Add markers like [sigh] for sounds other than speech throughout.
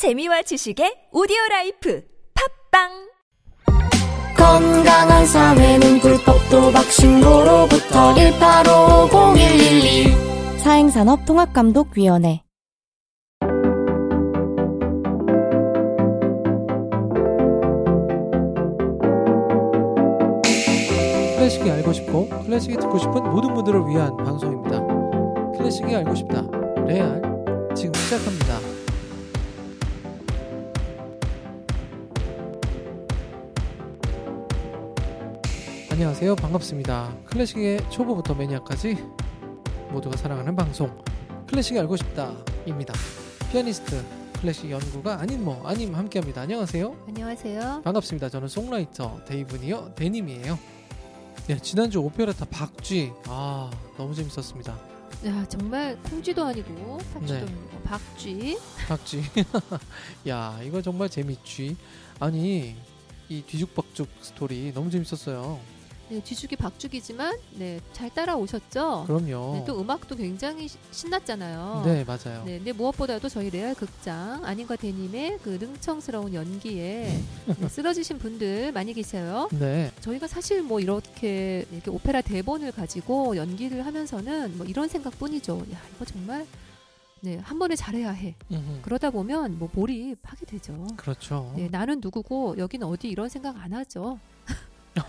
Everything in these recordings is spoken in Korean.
재미와 지식의 오디오 라이프 팟빵 건강한 사회는 불법도박 신고로부터 1850112 사행산업통합감독위원회 클래식이 알고 싶고 클래식이 듣고 싶은 모든 분들을 위한 방송입니다. 클래식이 알고 싶다. 레알 지금 시작합니다. 안녕하세요. 반갑습니다. 클래식의 초보부터 매니아까지 모두가 사랑하는 방송 클래식이 알고 싶다입니다. 피아니스트 클래식 연구가 아닌 뭐 아님 함께합니다. 안녕하세요. 안녕하세요. 반갑습니다. 저는 songwriter 데이브니어 데님이에요. 네, 지난주 오페라타 박쥐 아 너무 재밌었습니다. 야 정말 콩쥐도 아니고 팥쥐도 네. 아니고 박쥐. 박쥐 [laughs] 야 이거 정말 재밌쥐 아니 이 뒤죽박죽 스토리 너무 재밌었어요. 네, 뒤죽이 박죽이지만 네, 잘 따라오셨죠. 그럼요. 네, 또 음악도 굉장히 시- 신났잖아요. 네 맞아요. 네, 근데 무엇보다도 저희 레알 극장 아닌과 대님의 그 능청스러운 연기에 네, [laughs] 쓰러지신 분들 많이 계세요. 네. 저희가 사실 뭐 이렇게 이렇게 오페라 대본을 가지고 연기를 하면서는 뭐 이런 생각뿐이죠. 야 이거 정말 네, 한 번에 잘해야 해. 음흠. 그러다 보면 뭐 몰입하게 되죠. 그렇죠. 네, 나는 누구고 여기는 어디 이런 생각 안 하죠.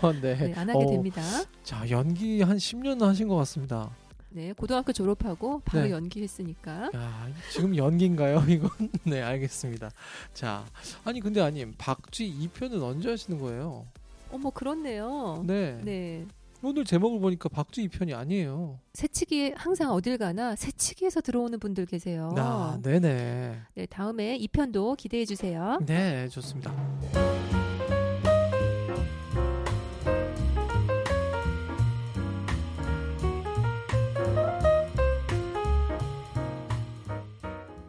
어, 네. 네, 안 하게 어, 됩니다. 자 연기 한 10년 하신 것 같습니다. 네, 고등학교 졸업하고 바로 네. 연기했으니까. 야 지금 연기인가요 [laughs] 이건? 네 알겠습니다. 자 아니 근데 아님 박쥐 2편은 언제 하시는 거예요? 어머 그렇네요. 네. 네. 오늘 제목을 보니까 박쥐 2편이 아니에요. 새치기 항상 어딜 가나 새치기에서 들어오는 분들 계세요. 아, 네네. 네, 다음에 2편도 기대해 주세요. 네, 좋습니다.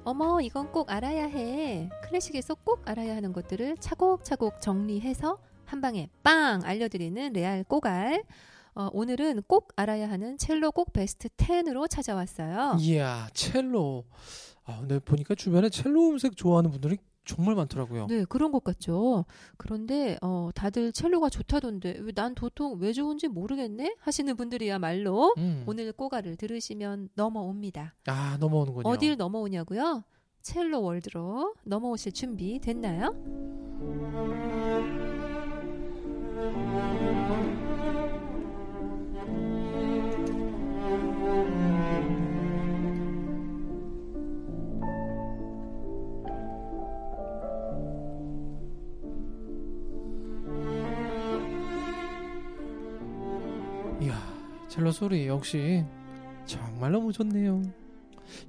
어머, 이건 꼭 알아야 해. 클래식에서 꼭 알아야 하는 것들을 차곡차곡 정리해서 한 방에 빵 알려드리는 레알 꼬갈. 어, 오늘은 꼭 알아야 하는 첼로 꼭 베스트 10으로 찾아왔어요. 이야, 첼로. 아, 근데 보니까 주변에 첼로 음색 좋아하는 분들이 정말 많더라고요. 네, 그런 것 같죠. 그런데 어, 다들 첼로가 좋다던데 왜 난 도통 왜 좋은지 모르겠네 하시는 분들이야말로 음. 오늘 꼬가를 들으시면 넘어옵니다. 아, 넘어오는군요. 어딜 넘어오냐고요? 첼로 월드로 넘어오실 준비 됐나요? 소리 역시 정말 너무 좋네요.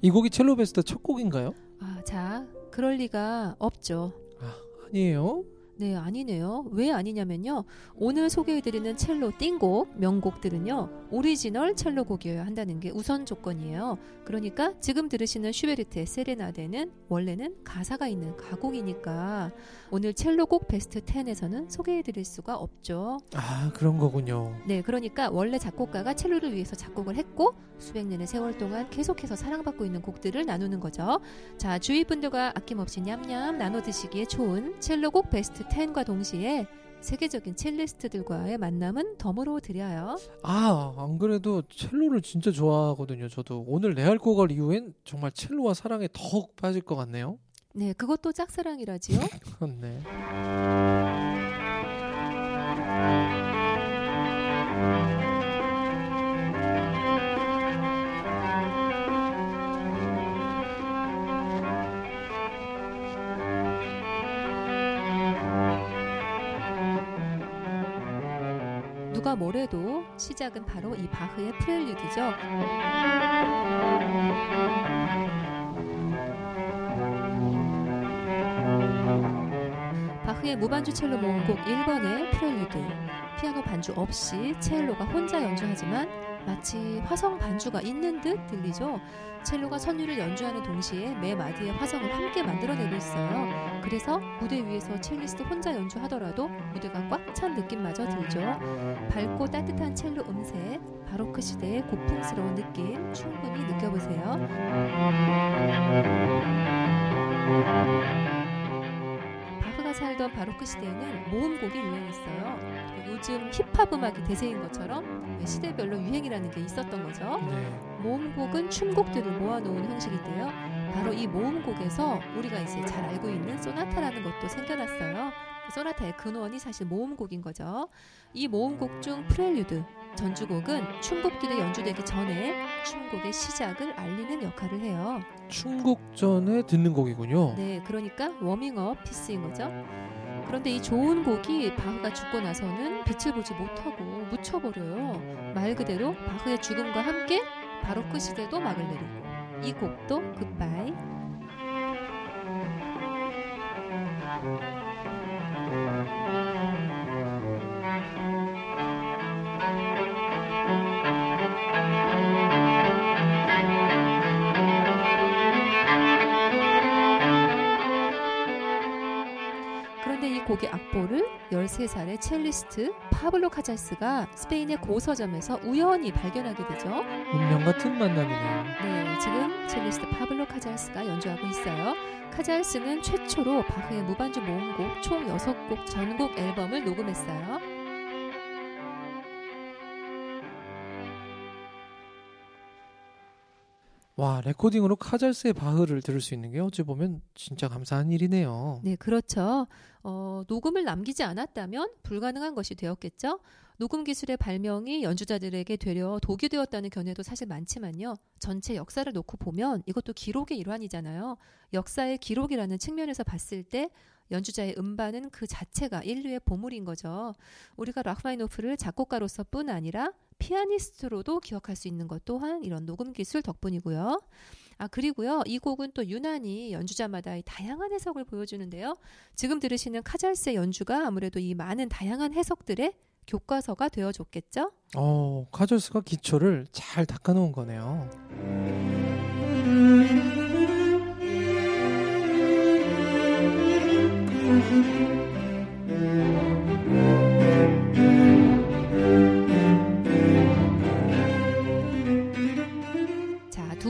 이 곡이 첼로 베스트 첫 곡인가요? 아, 자, 그럴 리가 없죠. 아니에요. 네, 아니네요. 왜 아니냐면요. 오늘 소개해드리는 첼로 띵곡, 명곡들은요. 오리지널 첼로 곡이어야 한다는 게 우선 조건이에요. 그러니까 지금 들으시는 슈베르트의 세레나데는 원래는 가사가 있는 가곡이니까 오늘 첼로 곡 베스트 10에서는 소개해드릴 수가 없죠. 아, 그런 거군요. 네, 그러니까 원래 작곡가가 첼로를 위해서 작곡을 했고 수백 년의 세월 동안 계속해서 사랑받고 있는 곡들을 나누는 거죠. 자, 주위 분들과 아낌없이 냠냠 나눠 드시기에 좋은 첼로곡 베스트 10과 동시에 세계적인 첼리스트들과의 만남은 덤으로 드려요. 아, 안 그래도 첼로를 진짜 좋아하거든요. 저도 오늘 레알 곡을 이후엔 정말 첼로와 사랑에 더욱 빠질 것 같네요. 네, 그것도 짝사랑이라지요. [laughs] 네. 누가 뭐래도 시작은 바로 이 바흐의 프렐류드죠. 바흐의 무반주 첼로 모음곡 1번의 프렐류드. 피아노 반주 없이 첼로가 혼자 연주하지만 마치 화성 반주가 있는 듯 들리죠. 첼로가 선율을 연주하는 동시에 매 마디의 화성을 함께 만들어내고 있어요. 그래서 무대 위에서 첼리스트 혼자 연주하더라도 무대가 꽉 찬 느낌마저 들죠. 밝고 따뜻한 첼로 음색, 바로크 시대의 고풍스러운 느낌 충분히 느껴보세요. 살던 바로크 시대에는 모음곡이 유행했어요. 그 요즘 힙합 음악이 대세인 것처럼 시대별로 유행이라는 게 있었던 거죠. 네. 모음곡은 춤곡들을 모아놓은 형식인데요. 바로 이 모음곡에서 우리가 이제 잘 알고 있는 소나타라는 것도 생겨났어요. 소나타의 근원이 사실 모음곡인 거죠. 이 모음곡 중 프렐류드, 전주곡은 춤곡들이 연주되기 전에 춤곡의 시작을 알리는 역할을 해요. 춤곡 전에 듣는 곡이군요. 네, 그러니까 워밍업 piece인 거죠. 그런데 이 좋은 곡이 바흐가 죽고 나서는 빛을 보지 못하고 묻혀버려요. 말 그대로 바흐의 죽음과 함께 바로크 시대도 막을 내리고 이 곡도 goodbye. 그 곡의 악보를 13살의 첼리스트 파블로 카잘스가 스페인의 고서점에서 우연히 발견하게 되죠. 운명 같은 만남이네요. 네, 지금 첼리스트 파블로 카잘스가 연주하고 있어요. 카잘스는 최초로 바흐의 무반주 모음곡 총 6곡 전곡 앨범을 녹음했어요. 와 레코딩으로 카잘스의 바흐를 들을 수 있는 게 어찌 보면 진짜 감사한 일이네요. 네, 그렇죠. 어, 녹음을 남기지 않았다면 불가능한 것이 되었겠죠. 녹음 기술의 발명이 연주자들에게 되려 독이 되었다는 견해도 사실 많지만요. 전체 역사를 놓고 보면 이것도 기록의 일환이잖아요. 역사의 기록이라는 측면에서 봤을 때 연주자의 음반은 그 자체가 인류의 보물인 거죠. 우리가 라흐마니노프를 작곡가로서뿐 아니라 피아니스트로도 기억할 수 있는 것 또한 이런 녹음 기술 덕분이고요. 아 그리고요 이 곡은 또 유난히 연주자마다의 다양한 해석을 보여주는데요. 지금 들으시는 카잘스의 연주가 아무래도 이 많은 다양한 해석들의 교과서가 되어줬겠죠. 어 카잘스가 기초를 잘 닦아놓은 거네요.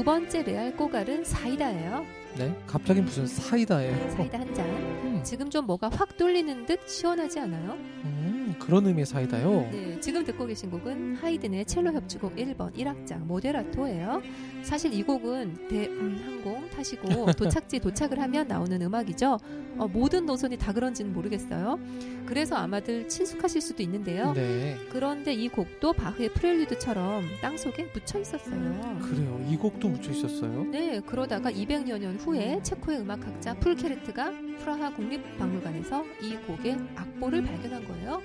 번째 레알 꼬갈은 사이다예요. 네, 갑자기 무슨 사이다예요. 사이다 한 잔. 음, 지금 좀 뭐가 확 뚫리는 듯 시원하지 않아요? 음, 그런 의미의 사이다요. 네, 지금 듣고 계신 곡은 하이든의 첼로 협주곡 1번 1악장 모데라토예요. 사실 이 곡은 대한항공 타시고 [laughs] 도착지 도착을 하면 나오는 음악이죠. 어, 모든 노선이 다 그런지는 모르겠어요. 그래서 아마들 친숙하실 수도 있는데요. 네, 그런데 이 곡도 바흐의 프렐류드처럼 땅 속에 묻혀 있었어요. 그래요. 이 곡도 묻혀 있었어요. 네, 그러다가 200여 년 후에 체코의 음악학자 풀케르트가 프라하 국립박물관에서 이 곡의 악보를 발견한 거예요.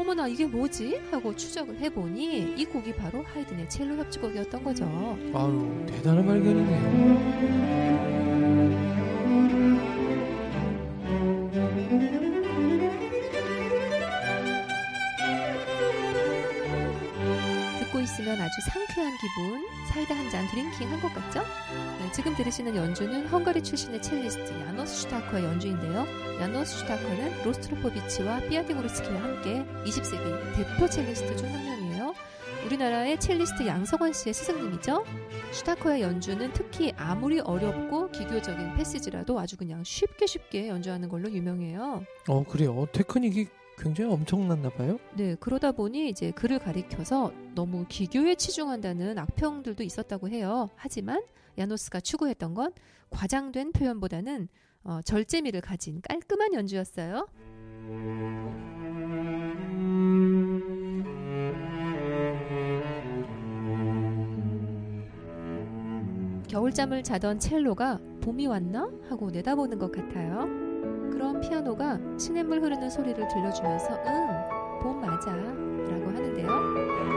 어머나 이게 뭐지? 하고 추적을 해보니 이 곡이 바로 하이든의 첼로 협주곡이었던 거죠. 아유, 대단한 발견이네요. 있으면 아주 상쾌한 기분, 사이다 한 잔 drinking 한 것 같죠? 네, 지금 들으시는 연주는 헝가리 출신의 첼리스트 야노스 슈타커의 연주인데요. 야노스 슈타커는 로스트로포비치와 피아티고르스키와 함께 20세기 대표 첼리스트 중 한 명이에요. 우리나라의 첼리스트 양성원 씨의 스승님이죠. 슈타커의 연주는 특히 아무리 어렵고 기교적인 패시지라도 아주 그냥 쉽게 쉽게 연주하는 걸로 유명해요. 어, 그래요. 테크닉이 굉장히 엄청났나 봐요. 네, 그러다 보니 이제 그를 가리켜서 너무 기교에 치중한다는 악평들도 있었다고 해요. 하지만 야노스가 추구했던 건 과장된 표현보다는 어, 절제미를 가진 깔끔한 연주였어요. 겨울잠을 자던 첼로가 봄이 왔나 하고 내다보는 것 같아요. 그럼 피아노가 시냇물 흐르는 소리를 들려주면서 응, 봄 맞아 라고 하는데요.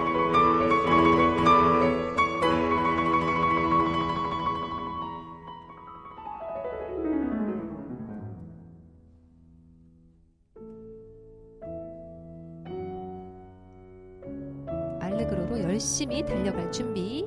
열심히 달려갈 준비.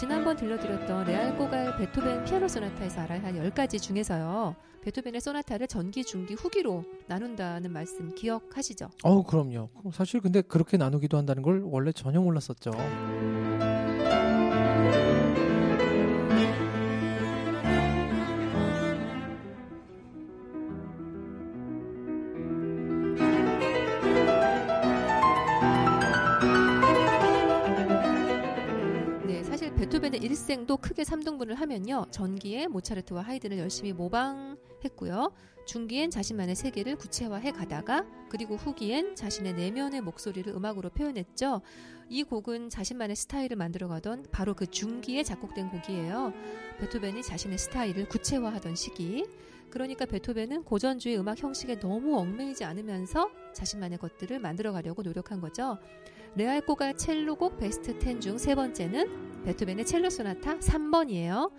지난번 들려드렸던 레알 꼬갈 베토벤 피아노 소나타에서 알아야 할 10가지 중에서요. 베토벤의 소나타를 전기, 중기, 후기로 나눈다는 말씀 기억하시죠? 어우 그럼요. 사실 근데 그렇게 나누기도 한다는 걸 원래 전혀 몰랐었죠. 일생도 크게 3등분을 하면요. 전기에 모차르트와 하이든을 열심히 모방했고요. 중기엔 자신만의 세계를 구체화해 가다가 그리고 후기엔 자신의 내면의 목소리를 음악으로 표현했죠. 이 곡은 자신만의 스타일을 만들어가던 바로 그 중기에 작곡된 곡이에요. 베토벤이 자신의 스타일을 구체화하던 시기. 그러니까 베토벤은 고전주의 음악 형식에 너무 얽매이지 않으면서 자신만의 것들을 만들어가려고 노력한 거죠. 레알 꼭알 첼로곡 베스트 10 중 세 번째는 베토벤의 첼로 소나타 3번이에요.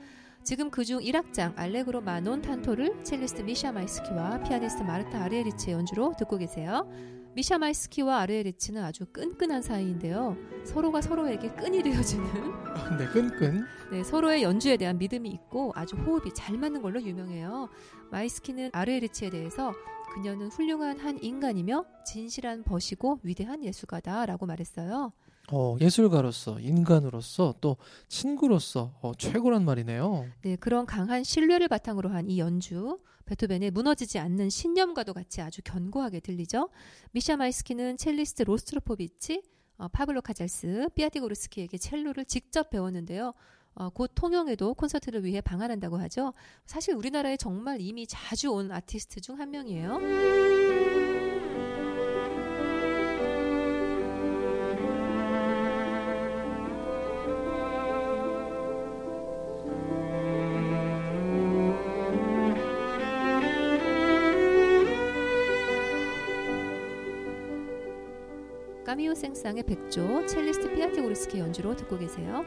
지금 그중 1악장 Allegro ma non tanto를 첼리스트 미샤 마이스키와 피아니스트 마르타 아르헤리치의 연주로 듣고 계세요. 미샤 마이스키와 아르헤리치는 아주 끈끈한 사이인데요. 서로가 서로에게 끈이 되어주는 [laughs] 네, 끈끈. 네, 서로의 연주에 대한 믿음이 있고 아주 호흡이 잘 맞는 걸로 유명해요. 마이스키는 아르헤리치에 대해서 그녀는 훌륭한 한 인간이며 진실한 벗이고 위대한 예술가다라고 말했어요. 어, 예술가로서, 인간으로서, 또 친구로서 어, 최고란 말이네요. 네, 그런 강한 신뢰를 바탕으로 한 이 연주, 베토벤의 무너지지 않는 신념과도 같이 아주 견고하게 들리죠. 미샤 마이스키는 첼리스트 로스트로포비치, 어, 파블로 카잘스, 피아티고르스키에게 첼로를 직접 배웠는데요. 어, 곧 통영에도 콘서트를 위해 방한한다고 하죠. 사실 우리나라에 정말 이미 자주 온 아티스트 중 한 명이에요. 까미오 생상의 백조, 첼리스트 피아티고르스키 연주로 듣고 계세요.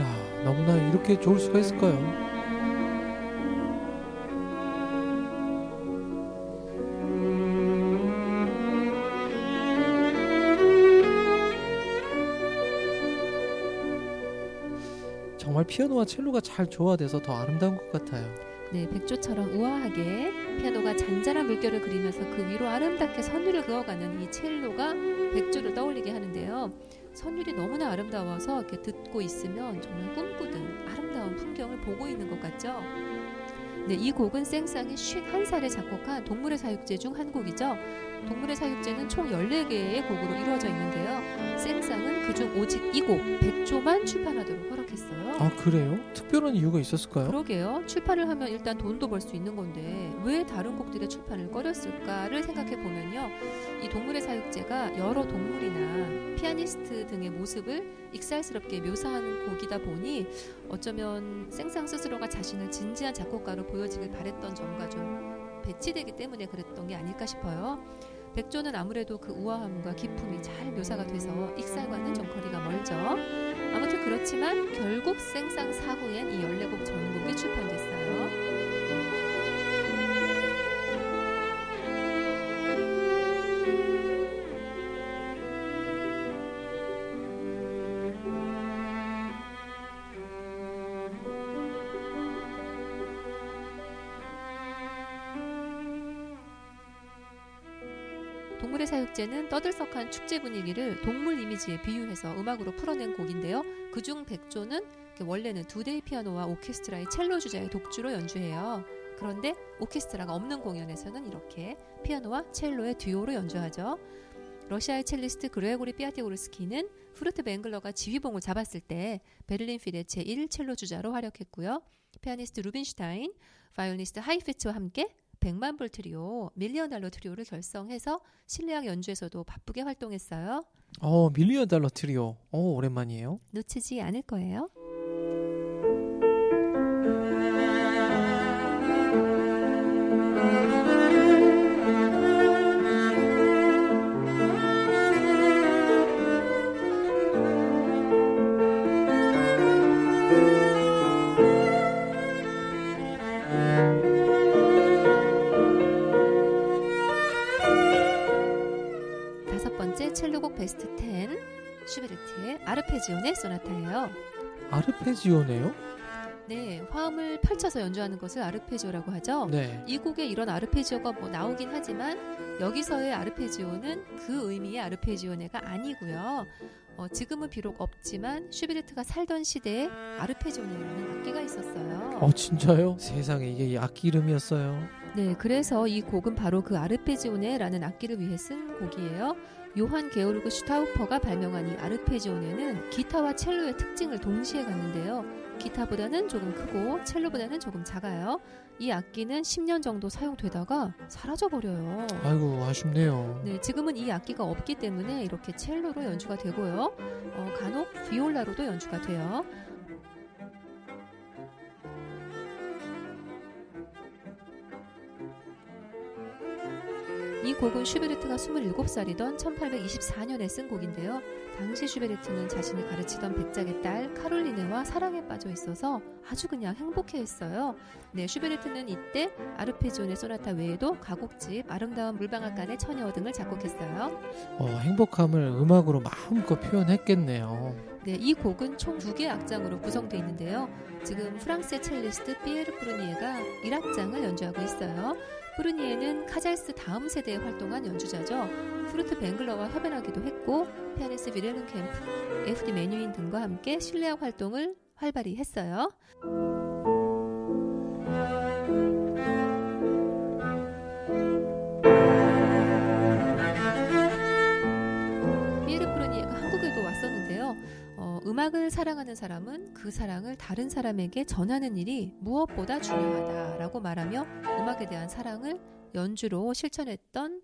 야, 너무나 이렇게 좋을 수가 있을까요? 정말 피아노와 첼로가 잘 조화돼서 더 아름다운 것 같아요. 네, 백조처럼 우아하게 피아노가 잔잔한 물결을 그리면서 그 위로 아름답게 선율을 그어가는 이 첼로가 백조를 떠올리게 하는데요. 선율이 너무나 아름다워서 이렇게 듣고 있으면 정말 꿈꾸듯 아름다운 풍경을 보고 있는 것 같죠. 네, 이 곡은 생상이 51살에 작곡한 동물의 사육제 중 한 곡이죠. 동물의 사육제는 총 14개의 곡으로 이루어져 있는데요. 생상은 그중 오직 이 곡, 백조만 출판하도록 허락했어요. 아, 그래요? 특별한 이유가 있었을까요? 그러게요. 출판을 하면 일단 돈도 벌 수 있는 건데 왜 다른 곡들의 출판을 꺼렸을까를 생각해 보면요. 이 동물의 사육제가 여러 동물이나 피아니스트 등의 모습을 익살스럽게 묘사하는 곡이다 보니 어쩌면 생상 스스로가 자신을 진지한 작곡가로 보여지길 바랬던 점과 좀 배치되기 때문에 그랬던 게 아닐까 싶어요. 백조는 아무래도 그 우아함과 기품이 잘 묘사가 돼서 익살과는 좀 거리가 멀죠. 아무튼 그렇지만 결국 생상 사후엔 이 14곡 전곡이 출판됐어요. 사육제는 떠들썩한 축제 분위기를 동물 이미지에 비유해서 음악으로 풀어낸 곡인데요. 그중 백조는 원래는 두 대의 피아노와 오케스트라의 첼로 주자의 독주로 연주해요. 그런데 오케스트라가 없는 공연에서는 이렇게 피아노와 첼로의 듀오로 연주하죠. 러시아의 첼리스트 그레고리 피아티고르스키는 푸르트벵글러가 지휘봉을 잡았을 때 베를린 필의 제1 첼로 주자로 활약했고요. 피아니스트 루빈슈타인, 바이올리스트 하이페츠와 함께 100만 불 트리오, million dollar trio를 결성해서 실내악 연주에서도 바쁘게 활동했어요. 어, million dollar trio. 어, 오랜만이에요. 놓치지 않을 거예요. 아르페지오네 소나타예요. 아르페지오네요? 네, 화음을 펼쳐서 연주하는 것을 아르페지오라고 하죠. 네. 이 곡에 이런 아르페지오가 뭐 나오긴 하지만 여기서의 아르페지오는 그 의미의 아르페지오네가 아니고요. 어, 지금은 비록 없지만 슈베르트가 살던 시대에 아르페지오네라는 악기가 있었어요. 어 진짜요? 세상에 이게 이 악기 이름이었어요. 네, 그래서 이 곡은 바로 그 아르페지오네라는 악기를 위해 쓴 곡이에요. 요한 게오르그 슈타우퍼가 발명한 이 아르페지오네는 기타와 첼로의 특징을 동시에 갖는데요. 기타보다는 조금 크고 첼로보다는 조금 작아요. 이 악기는 10년 정도 사용되다가 사라져 버려요. 아이고 아쉽네요. 네, 지금은 이 악기가 없기 때문에 이렇게 첼로로 연주가 되고요. 어, 간혹 비올라로도 연주가 돼요. 곡은 슈베르트가 27살이던 1824년에 쓴 곡인데요. 당시 슈베르트는 자신이 가르치던 백작의 딸 카롤리네와 사랑에 빠져 있어서 아주 그냥 행복해 했어요. 네, 슈베르트는 이때 아르페지오네 소나타 외에도 가곡집, 아름다운 물방앗간의 처녀 등을 작곡했어요. 어, 행복함을 음악으로 마음껏 표현했겠네요. 네, 이 곡은 총 두 개의 악장으로 구성되어 있는데요. 지금 프랑스의 첼리스트 피에르 푸르니에가 1악장을 연주하고 있어요. 푸르니에는 카잘스 다음 세대에 활동한 연주자죠. 푸르트벵글러와 협연하기도 했고 피아니스 빌헬름 켐프, 예후디 메뉴인 등과 함께 실내악 활동을 활발히 했어요. 음악을 사랑하는 사람은 그 사랑을 다른 사람에게 전하는 일이 무엇보다 중요하다라고 말하며 음악에 대한 사랑을 연주로 실천했던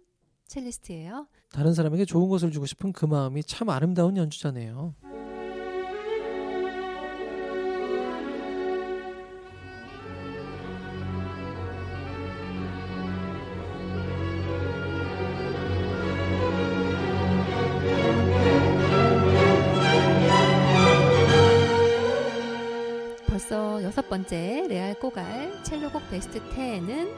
첼리스트예요. 다른 사람에게 좋은 것을 주고 싶은 그 마음이 참 아름다운 연주자네요. 번째 레알 꼬갈 첼로곡 베스트 10은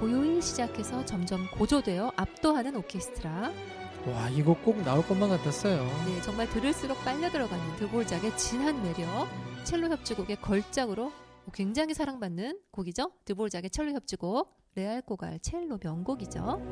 고요히 시작해서 점점 고조되어 압도하는 오케스트라. 와 이거 꼭 나올 것만 같았어요. 네, 정말 들을수록 빨려 들어가는 드볼작의 진한 매력. 첼로 협주곡의 걸작으로 굉장히 사랑받는 곡이죠. 드볼작의 첼로 협주곡 레알 꼬갈 첼로 명곡이죠.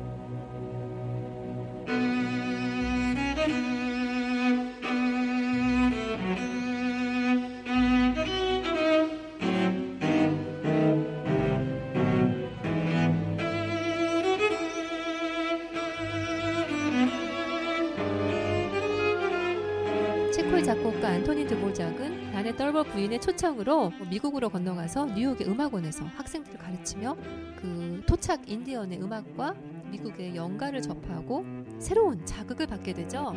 안토니 드볼작은 아내 떨버 부인의 초청으로 미국으로 건너가서 뉴욕의 음악원에서 학생들을 가르치며 그 토착 인디언의 음악과 미국의 연가를 접하고 새로운 자극을 받게 되죠.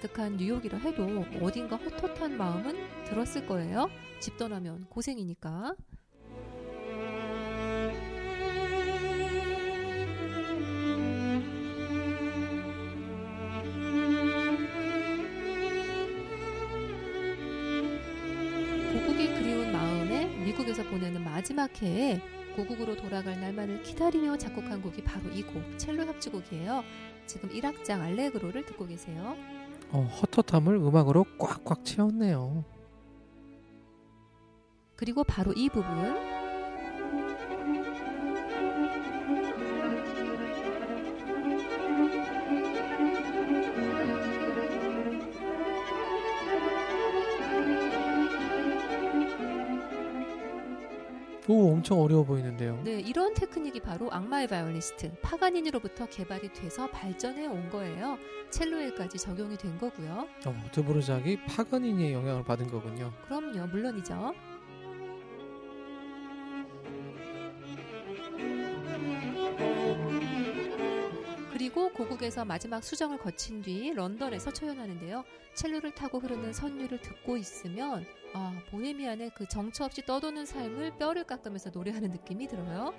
가득한 뉴욕이라 해도 어딘가 헛헛한 마음은 들었을 거예요. 집 떠나면 고생이니까. 고국이 그리운 마음에 미국에서 보내는 마지막 해에 고국으로 돌아갈 날만을 기다리며 작곡한 곡이 바로 이 곡, 첼로 협주곡이에요. 지금 1악장 알레그로를 듣고 계세요. 어, 헛헛함을 음악으로 꽉꽉 채웠네요. 그리고 바로 이 부분 오 엄청 어려워 보이는데요. 네, 이런 테크닉이 바로 악마의 바이올리스트 파가니니로부터 개발이 돼서 발전해 온 거예요. 첼로에까지 적용이 된 거고요. 어, 드보르작이 파가니니의 영향을 받은 거군요. 그럼요, 물론이죠. 그리고 고국에서 마지막 수정을 거친 뒤 런던에서 초연하는데요. 첼로를 타고 흐르는 선율을 듣고 있으면 아, 보헤미안의 그 정처 없이 떠도는 삶을 뼈를 깎으면서 노래하는 느낌이 들어요.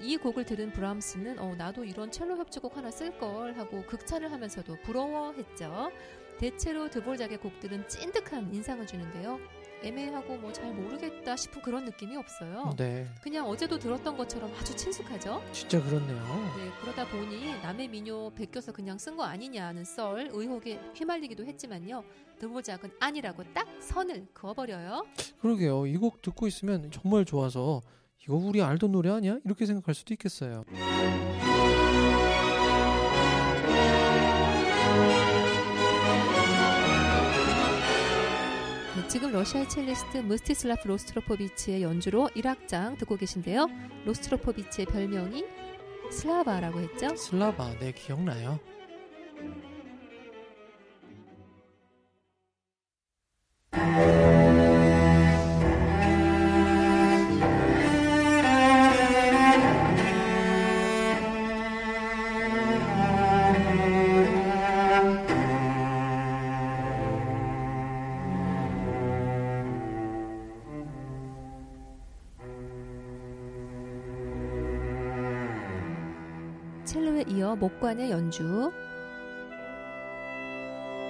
이 곡을 들은 브람스는 어, 나도 이런 첼로 협주곡 하나 쓸 걸 하고 극찬을 하면서도 부러워했죠. 대체로 드볼작의 곡들은 찐득한 인상을 주는데요. 애매하고 뭐 잘 모르겠다 싶은 그런 느낌이 없어요. 네, 그냥 어제도 들었던 것처럼 아주 친숙하죠. 진짜 그렇네요. 네, 그러다 보니 남의 민요 베껴서 그냥 쓴 거 아니냐는 썰 의혹에 휘말리기도 했지만요. 드보작은 아니라고 딱 선을 그어버려요. 그러게요. 이 곡 듣고 있으면 정말 좋아서 이거 우리 알던 노래 아니야? 이렇게 생각할 수도 있겠어요. 지금 러시아의 첼리스트 무스티슬라프 로스트로포비치의 연주로 1악장 듣고 계신데요. 로스트로포비치의 별명이 슬라바라고 했죠. 슬라바, 네 기억나요. 목관의 연주.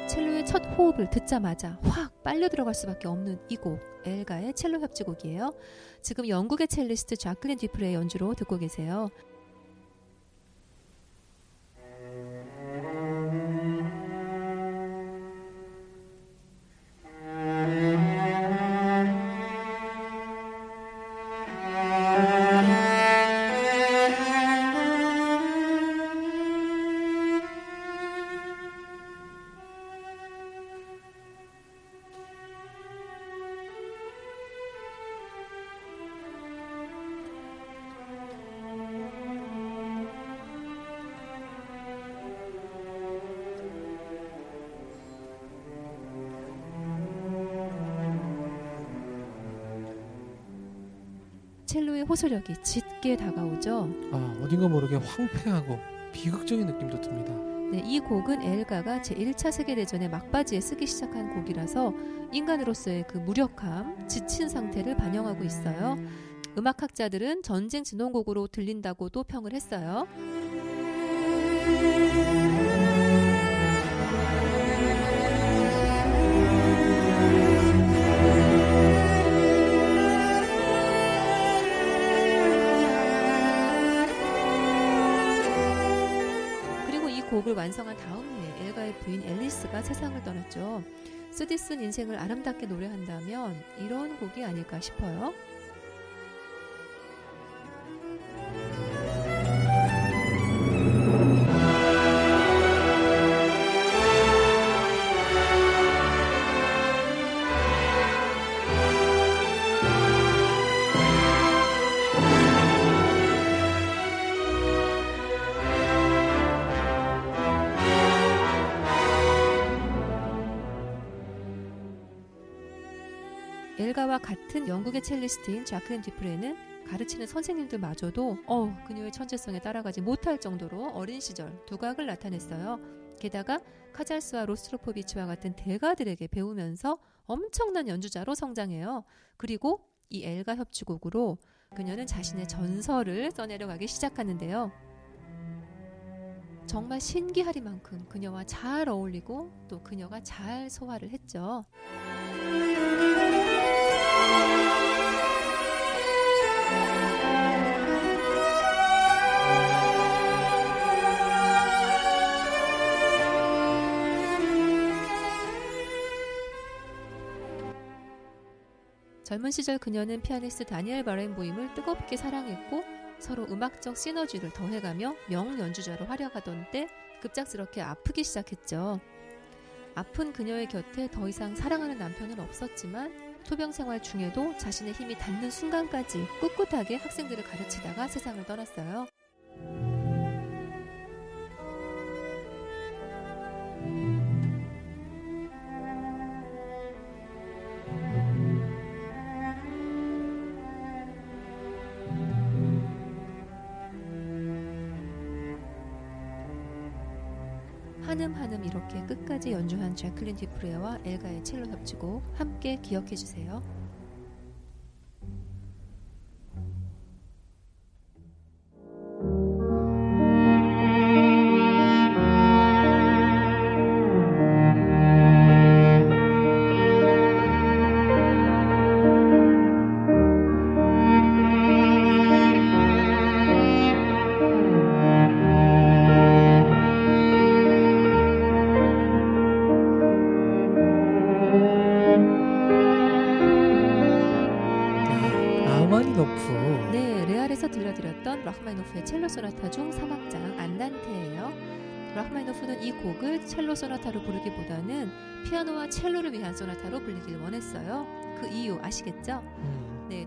첼로의 첫 호흡을 듣자마자 확 빨려 들어갈 수밖에 없는 이 곡, 엘가의 첼로 협주곡이에요. 지금 영국의 첼리스트 자클린 디프레의 연주로 듣고 계세요. 호소력이 짙게 다가오죠. 아, 어딘가 모르게 황폐하고 비극적인 느낌도 듭니다. 네, 이 곡은 엘가가 제1차 세계대전의 막바지에 쓰기 시작한 곡이라서 인간으로서의 그 무력함, 지친 상태를 반영하고 있어요. 음악학자들은 전쟁 진원곡으로 들린다고도 평을 했어요. 곡을 완성한 다음 해에 엘가의 부인 앨리스가 세상을 떠났죠. 쓰디 쓴 인생을 아름답게 노래한다면 이런 곡이 아닐까 싶어요. 엘가와 같은 영국의 첼리스트인 자크린 디프레는 가르치는 선생님들마저도 어 그녀의 천재성에 따라가지 못할 정도로 어린 시절 두각을 나타냈어요. 게다가 카잘스와 로스트로포비치와 같은 대가들에게 배우면서 엄청난 연주자로 성장해요. 그리고 이 엘가 협주곡으로 그녀는 자신의 전설을 써내려가기 시작하는데요. 정말 신기하리만큼 그녀와 잘 어울리고 또 그녀가 잘 소화를 했죠. 젊은 시절 그녀는 피아니스트 다니엘 바렌보임을 뜨겁게 사랑했고 서로 음악적 시너지를 더해가며 명 연주자로 활약하던 때 급작스럽게 아프기 시작했죠. 아픈 그녀의 곁에 더 이상 사랑하는 남편은 없었지만 소병 생활 중에도 자신의 힘이 닿는 순간까지 꿋꿋하게 학생들을 가르치다가 세상을 떠났어요. 끝까지 연주한 제클린 디프레와 엘가의 첼로 협주곡 함께 기억해 주세요.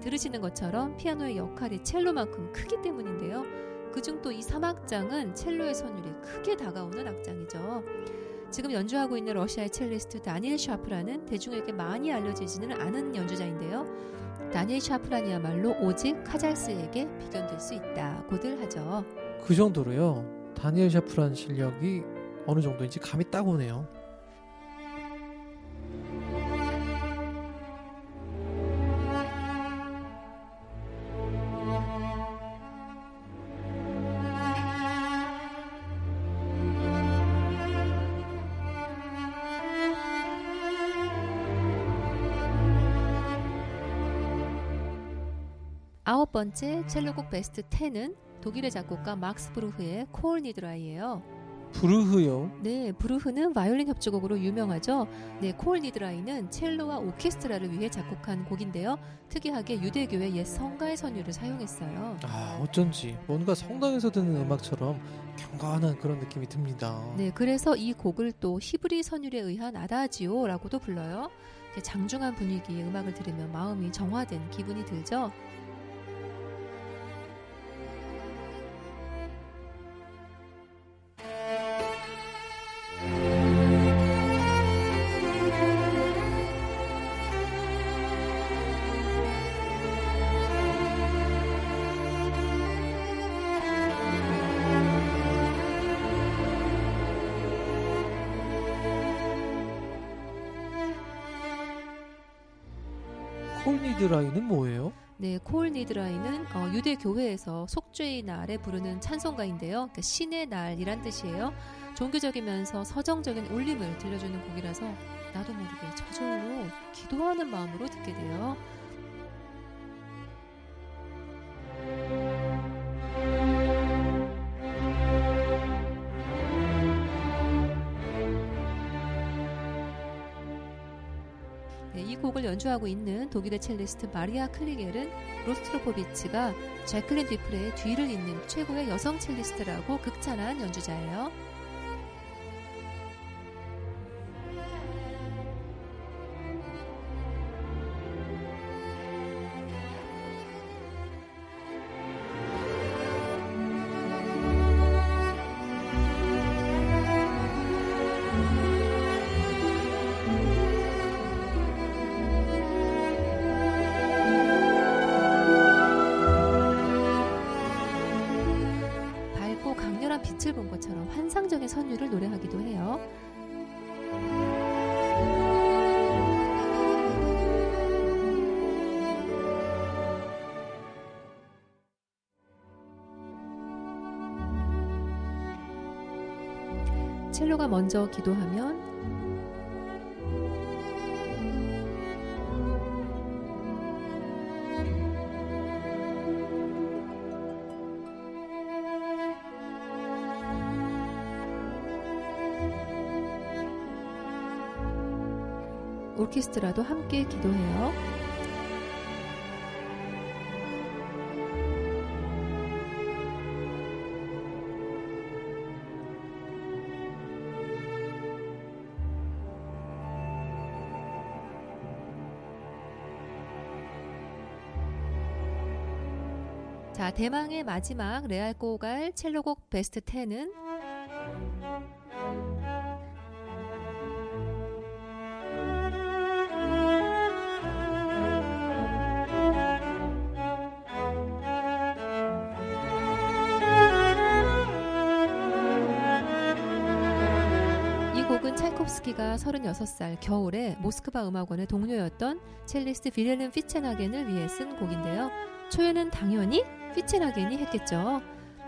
들으시는 것처럼 피아노의 역할이 첼로만큼 크기 때문인데요. 그중 또 이 3악장은 첼로의 선율이 크게 다가오는 악장이죠. 지금 연주하고 있는 러시아의 첼리스트 다니엘 샤프란은 대중에게 많이 알려지지는 않은 연주자인데요. 다니엘 샤프란이야말로 오직 카잘스에게 비견될 수 있다고들 하죠. 그 정도로요. 다니엘 샤프란 실력이 어느 정도인지 감이 딱 오네요. 번째 첼로곡 베스트 10은 독일의 작곡가 막스 브루흐의 코올 니드라이예요. 부르흐요. 네, 브루흐는 바이올린 협주곡으로 유명하죠. 네, 코올 니드라이는 첼로와 오케스트라를 위해 작곡한 곡인데요. 특이하게 유대교의 옛 성가의 선율을 사용했어요. 아 어쩐지 뭔가 성당에서 듣는 음악처럼 경건한 그런 느낌이 듭니다. 네, 그래서 이 곡을 또 히브리 선율에 의한 아다지오라고도 불러요. 장중한 분위기의 음악을 들으면 마음이 정화된 기분이 들죠. 니드라이는 뭐예요? 네, 코올 니드라이는 어, 유대 교회에서 속죄의 날에 부르는 찬송가인데요. 그러니까 신의 날이란 뜻이에요. 종교적이면서 서정적인 울림을 들려주는 곡이라서 나도 모르게 저절로 기도하는 마음으로 듣게 돼요. 곡을 연주하고 있는 독일의 첼리스트 마리아 클리겔은 로스트로포비치가 제클린 디프레의 뒤를 잇는 최고의 여성 첼리스트라고 극찬한 연주자예요. 환상적인 선율을 노래하기도 해요. 첼로가 먼저 기도하면 오케스트라도 함께 기도해요. 자, 대망의 마지막 레알 꼬갈 첼로곡 베스트 10은 36살 겨울에 모스크바 음악원의 동료였던 첼리스트 빌헬름 피체나겐을 위해 쓴 곡인데요. 초연은 당연히 피체나겐이 했겠죠.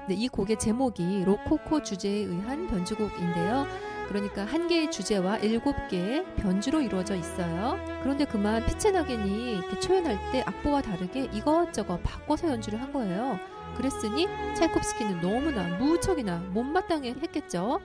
네, 이 곡의 제목이 로코코 주제에 의한 변주곡인데요. 그러니까 한 개의 주제와 일곱 개의 변주로 이루어져 있어요. 그런데 그만 이렇게 초연할 때 악보와 다르게 이것저것 바꿔서 연주를 한 거예요. 그랬으니 차이콥스키는 너무나 무척이나 못마땅해 했겠죠.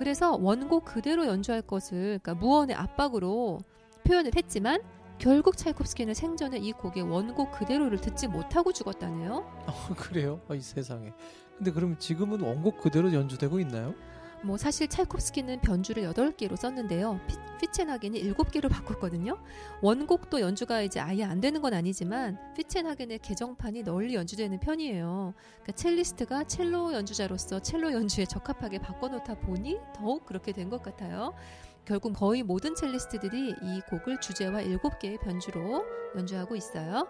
그래서 원곡 그대로 연주할 것을 그러니까 무언의 압박으로 표현을 했지만 결국 차이콥스키는 생전에 이 곡의 원곡 그대로를 듣지 못하고 죽었다네요. 어, 그래요? 아, 이 세상에. 근데 그럼 지금은 원곡 그대로 연주되고 있나요? 뭐 사실 차이콥스키는 변주를 8개로 썼는데요. 피, 피첸하겐이 7개로 바꿨거든요. 원곡도 연주가 이제 아예 안 되는 건 아니지만 피첸하겐의 개정판이 널리 연주되는 편이에요. 그러니까 첼리스트가 첼로 연주자로서 첼로 연주에 적합하게 바꿔놓다 보니 더욱 그렇게 된 것 같아요. 결국 거의 모든 첼리스트들이 이 곡을 주제와 7개의 변주로 연주하고 있어요.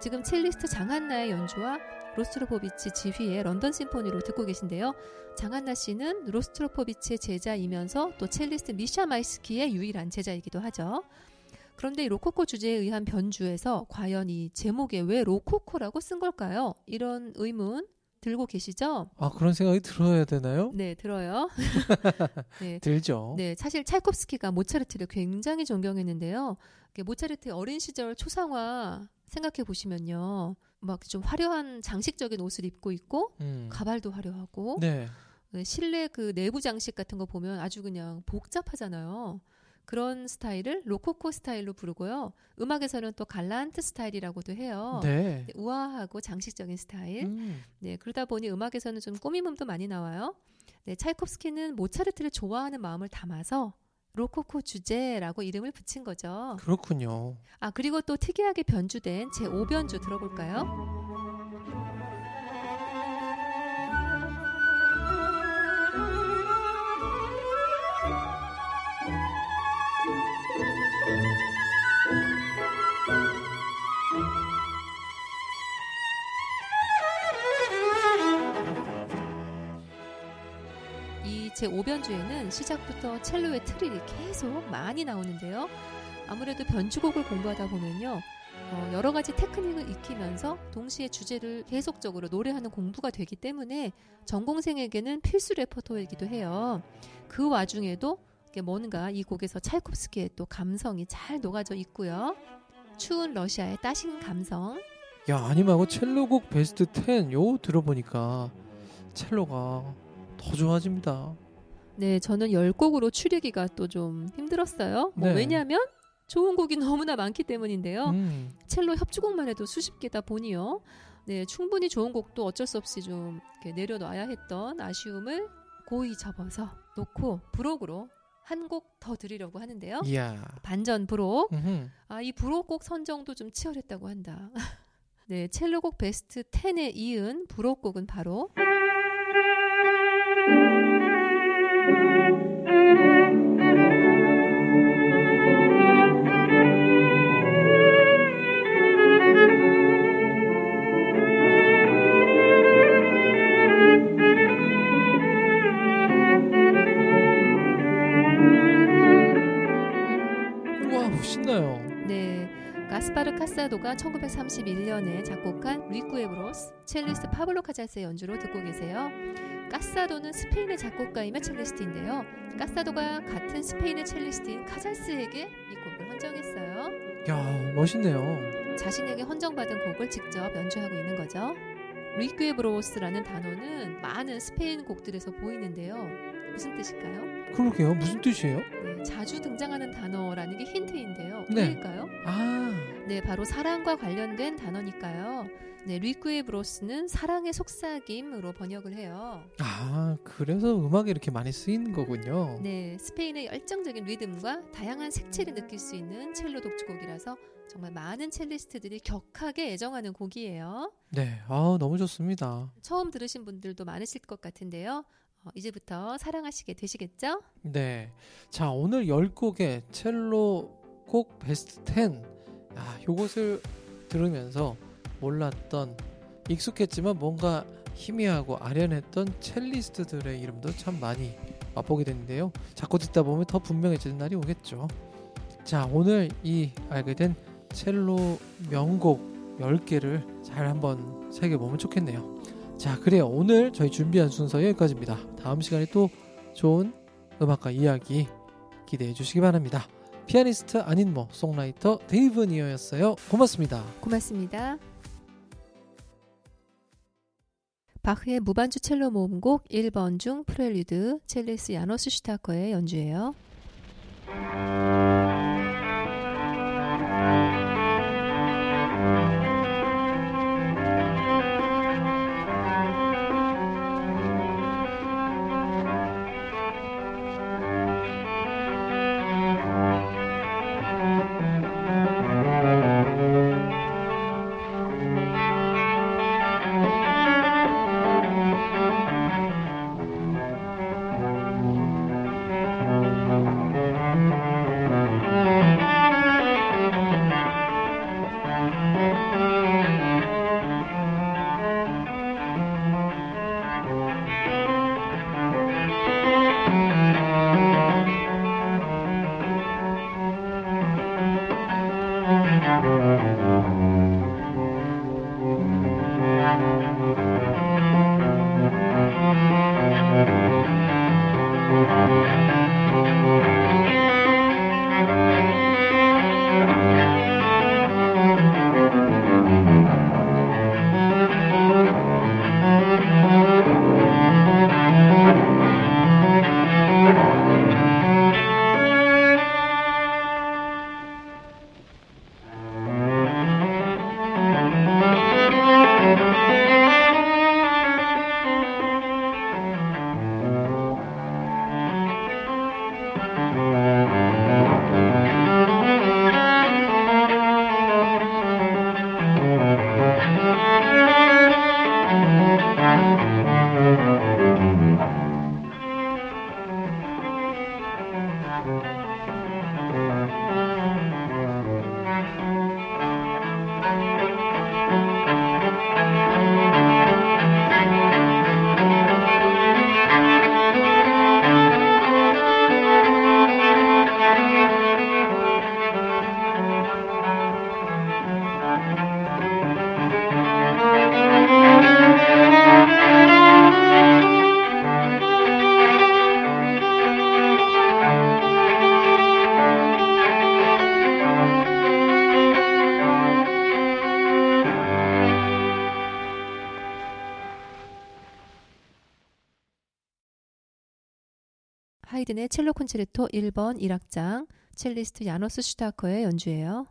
지금 첼리스트 장한나의 연주와 로스트로포비치 지휘의 런던 심포니로 듣고 계신데요. 장한나 씨는 로스트로포비치의 제자이면서 또 첼리스트 미샤 마이스키의 유일한 제자이기도 하죠. 그런데 이 로코코 주제에 의한 변주에서 과연 이 제목에 왜 로코코라고 쓴 걸까요? 이런 의문 들고 계시죠? 아, 그런 생각이 들어야 되나요? 네, 들어요. [laughs] 네. 들죠. 네, 사실 찰콥스키가 모차르트를 굉장히 존경했는데요. 모차르트의 어린 시절 초상화 생각해 보시면요. 막 좀 화려한 장식적인 옷을 입고 있고 음. 가발도 화려하고 네. 네, 실내 그 내부 장식 같은 거 보면 아주 그냥 복잡하잖아요. 그런 스타일을 로코코 스타일로 부르고요. 음악에서는 또 갈란트 스타일이라고도 해요. 네. 네, 우아하고 장식적인 스타일. 음. 네, 그러다 보니 음악에서는 좀 꾸밈음도 많이 나와요. 네, 차이콥스키는 모차르트를 좋아하는 마음을 담아서 로코코 주제라고 이름을 붙인 거죠. 그렇군요. 아, 그리고 또 특이하게 변주된 제5변주 들어볼까요? 제5변주에는 시작부터 첼로의 트릴이 계속 많이 나오는데요. 아무래도 변주곡을 공부하다 보면요. 어, 여러 가지 테크닉을 익히면서 동시에 주제를 계속적으로 노래하는 공부가 되기 때문에 전공생에게는 필수 레퍼토이기도 해요. 그 와중에도 뭔가 이 곡에서 찰콥스키의 또 감성이 잘 녹아져 있고요. 추운 러시아의 따신 감성. 야, 아님하고 첼로곡 베스트 10 요 들어보니까 첼로가 더 좋아집니다. 네, 저는 10곡으로 추리기가 또 좀 힘들었어요. 뭐 네. 왜냐하면 좋은 곡이 [laughs] 너무나 많기 때문인데요. 음. 첼로 협주곡만 해도 수십 개다 보니요. 네, 충분히 좋은 곡도 어쩔 수 없이 좀 이렇게 내려놔야 했던 아쉬움을 고이 접어서 놓고 부록으로 한 곡 더 드리려고 하는데요. 이야. 반전 부록. 음흠. 아, 이 부록곡 선정도 좀 치열했다고 한다. [laughs] 네, 첼로곡 베스트 10에 이은 부록곡은 바로 신나요. 네, 가스파르 카사도가 1931년에 작곡한 Requiebros 첼리스트 파블로 카잘스의 연주로 듣고 계세요. 카사도는 스페인의 작곡가이며 첼리스트인데요. 카사도가 같은 스페인의 첼리스트인 카잘스에게 이 곡을 헌정했어요. 야, 멋있네요. 자신에게 헌정받은 곡을 직접 연주하고 있는 거죠. Requiebros라는 단어는 많은 스페인 곡들에서 보이는데요. 무슨 뜻일까요? 그러게요. 무슨 뜻이에요? 네, 자주 등장하는 단어라는 게 힌트인데요. 네. 왜일까요? 아, 네, 바로 사랑과 관련된 단어니까요. 네, 리쿠에브로스는 사랑의 속삭임으로 번역을 해요. 아, 그래서 음악에 이렇게 많이 쓰이는 거군요. 네, 스페인의 열정적인 리듬과 다양한 색채를 느낄 수 있는 첼로 독주곡이라서 정말 많은 첼리스트들이 격하게 애정하는 곡이에요. 네, 아, 너무 좋습니다. 처음 들으신 분들도 많으실 것 같은데요. 어, 이제부터 사랑하시게 되시겠죠? 네. 자, 오늘 10곡의 첼로 곡 베스트 10. 아, 요것을 들으면서 몰랐던 익숙했지만 뭔가 희미하고 아련했던 첼리스트들의 이름도 참 많이 맛보게 됐는데요. 자꾸 듣다 보면 더 분명해지는 날이 오겠죠. 자, 오늘 이 알게 된 첼로 명곡 10개를 잘 한번 새겨보면 좋겠네요. 자, 그래요. 오늘 저희 준비한 순서 여기까지입니다. 다음 시간에 또 좋은 음악과 이야기 기대해 주시기 바랍니다. 피아니스트 안인모 songwriter 데이브니어였어요. 고맙습니다. 고맙습니다. 바흐의 무반주 첼로 모음곡 1번 중 프렐류드 첼리스트 야노스 슈타커의 연주예요. 첼로 콘체르토 1번 1악장 첼리스트 야노스 슈타커의 연주예요.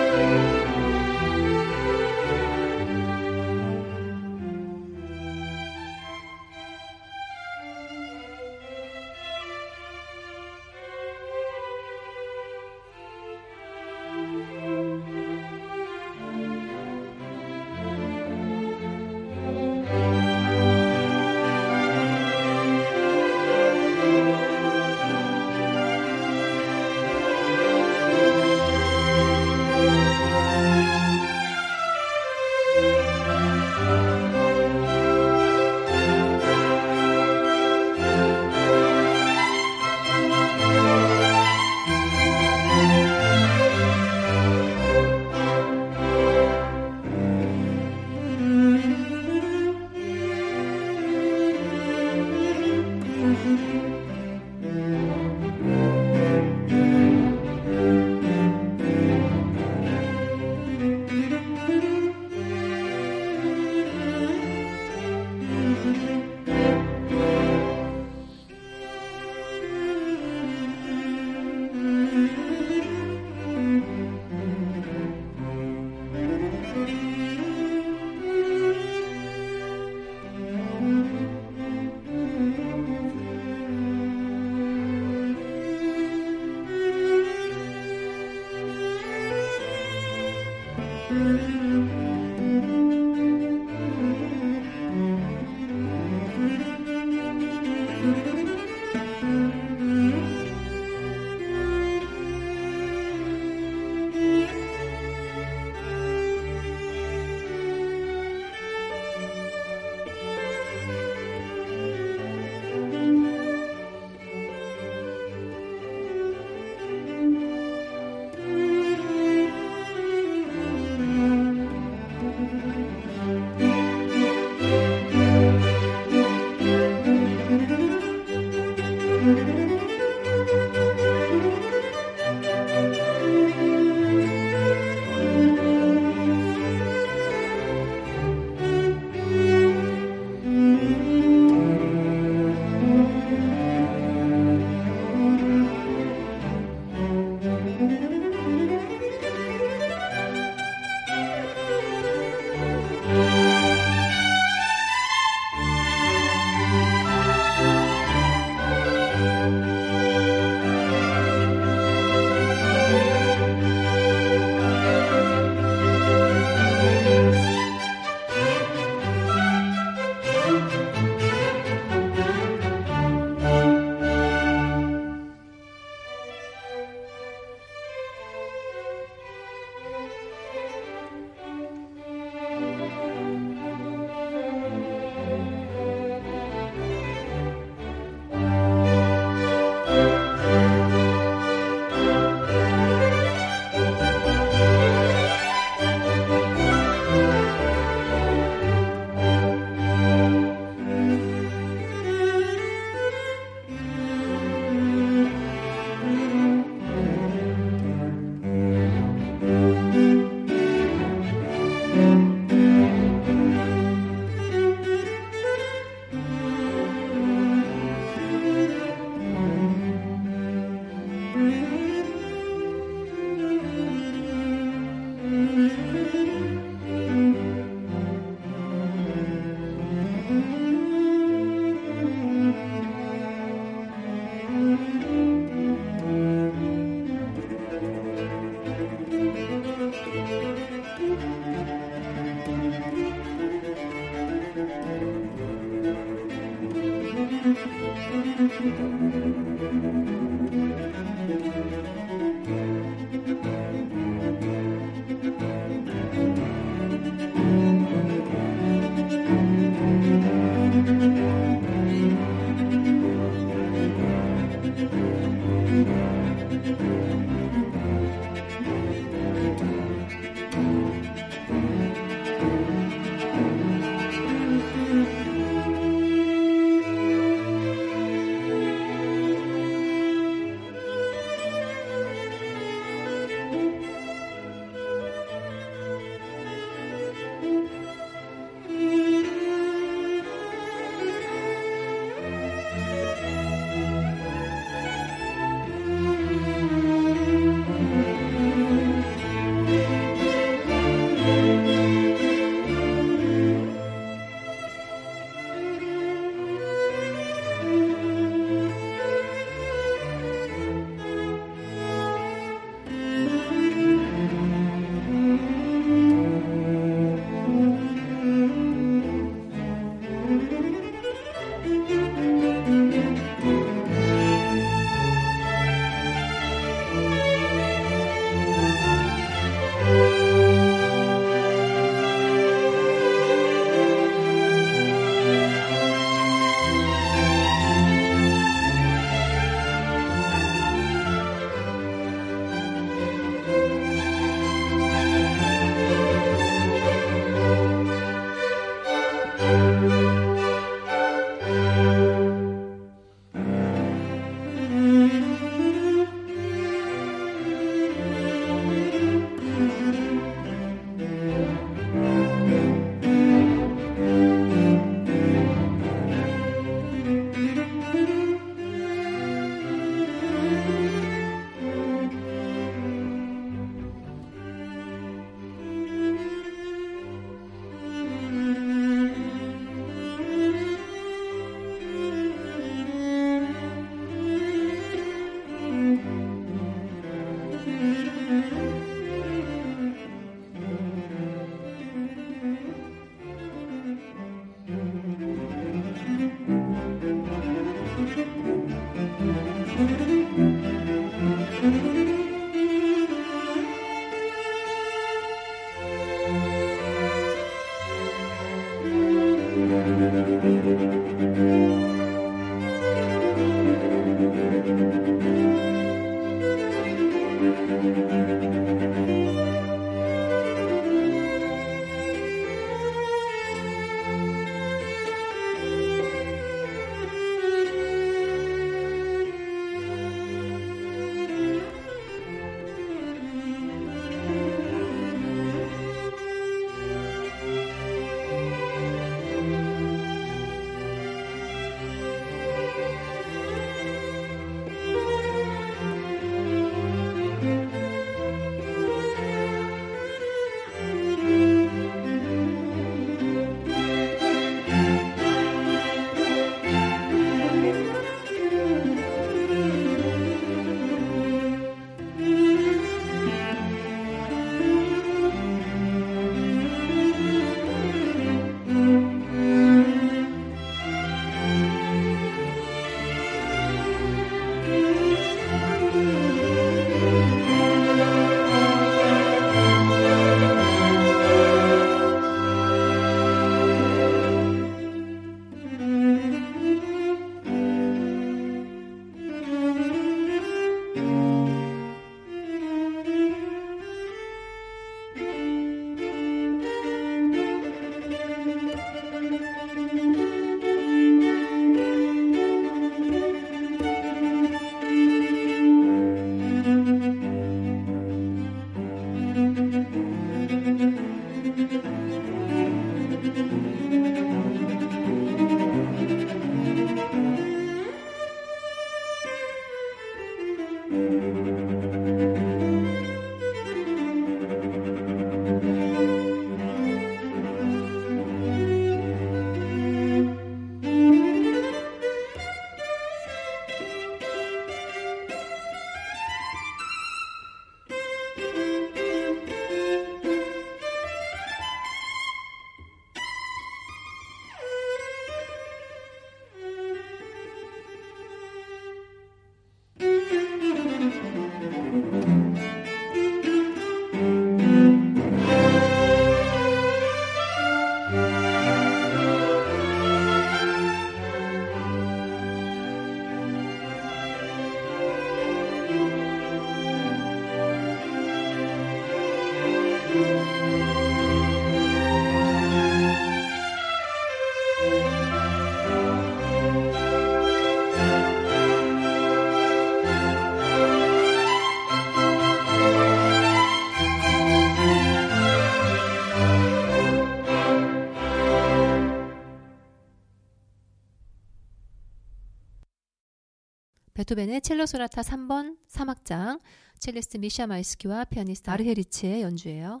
베토벤의 첼로 소나타 3번 3악장 첼리스트 미샤 마이스키와 피아니스트 아르헤리치의 연주예요.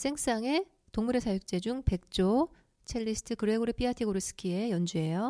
생쌍의 동물의 사육제 중 백조 첼리스트 그레고리 피아티고르스키의 연주예요.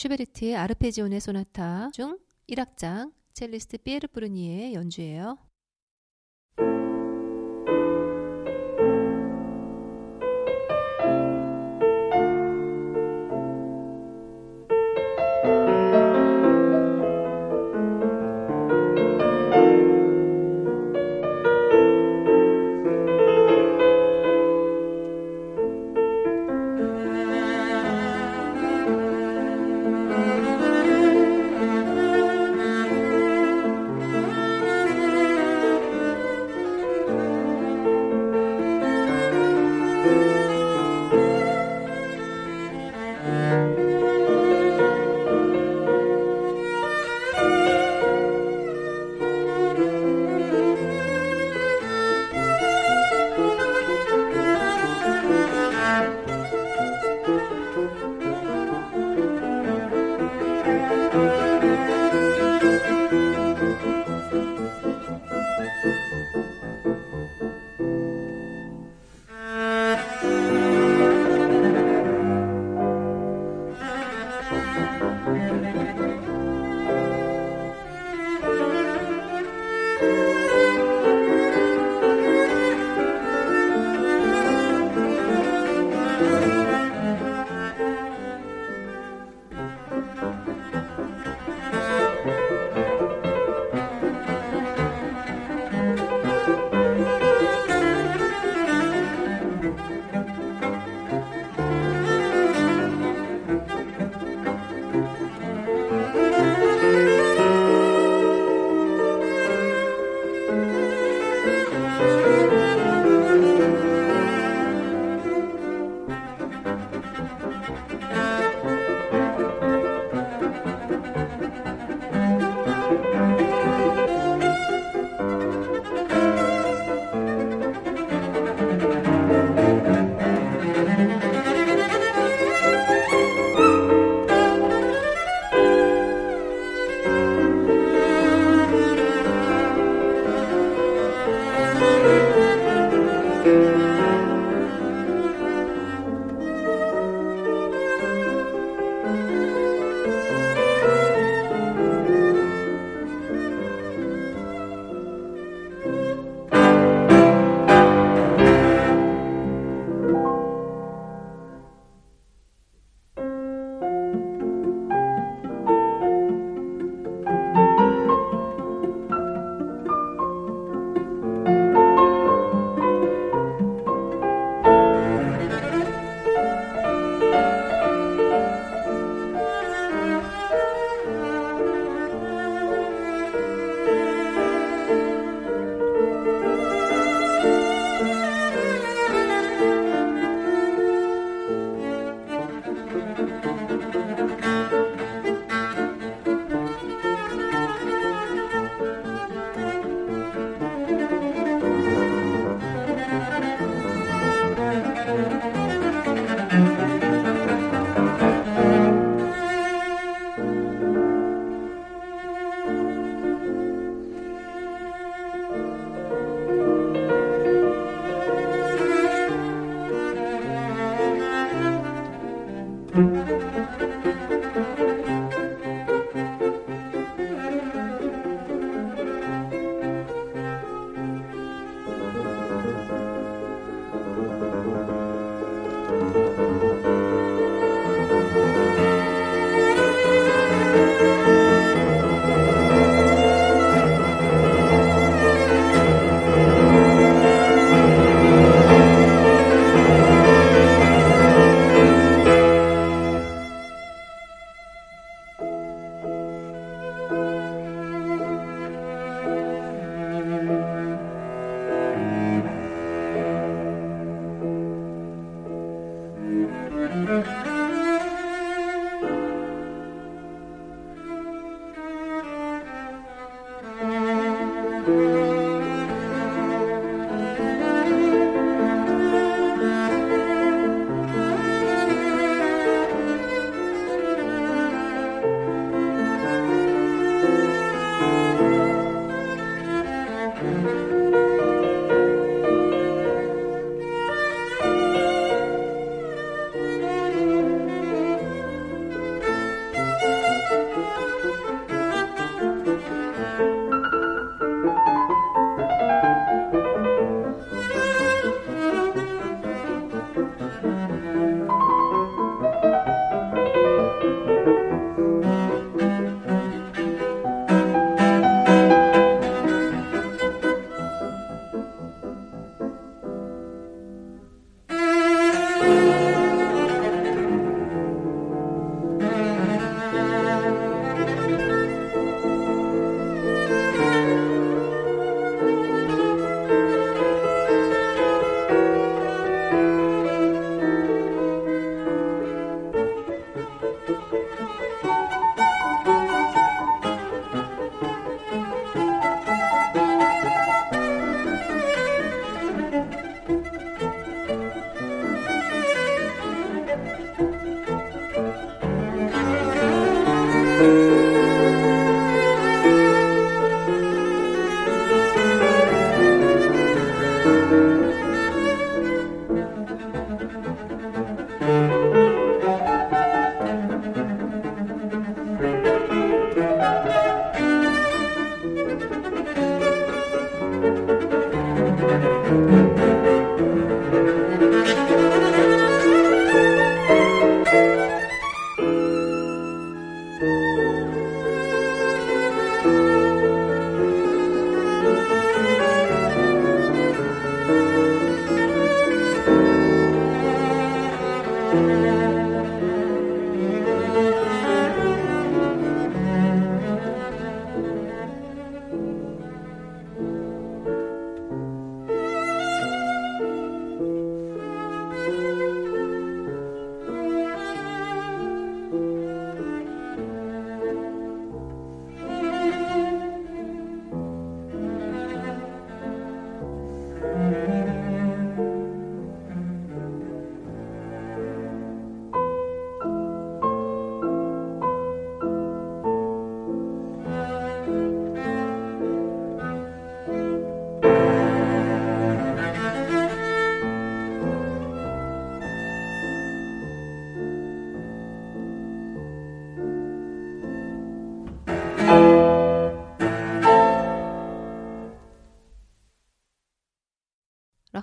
슈베르트의 아르페지오네 소나타 중 1악장 첼리스트 피에르 프르니의 연주예요.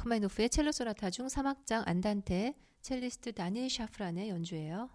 라흐마니노프의 첼로 소나타 중 3악장 안단테 첼리스트 다니엘 샤프란의 연주예요.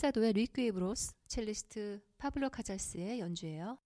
파사도의 리퀴브로스, 첼리스트 파블로 카잘스의 연주예요.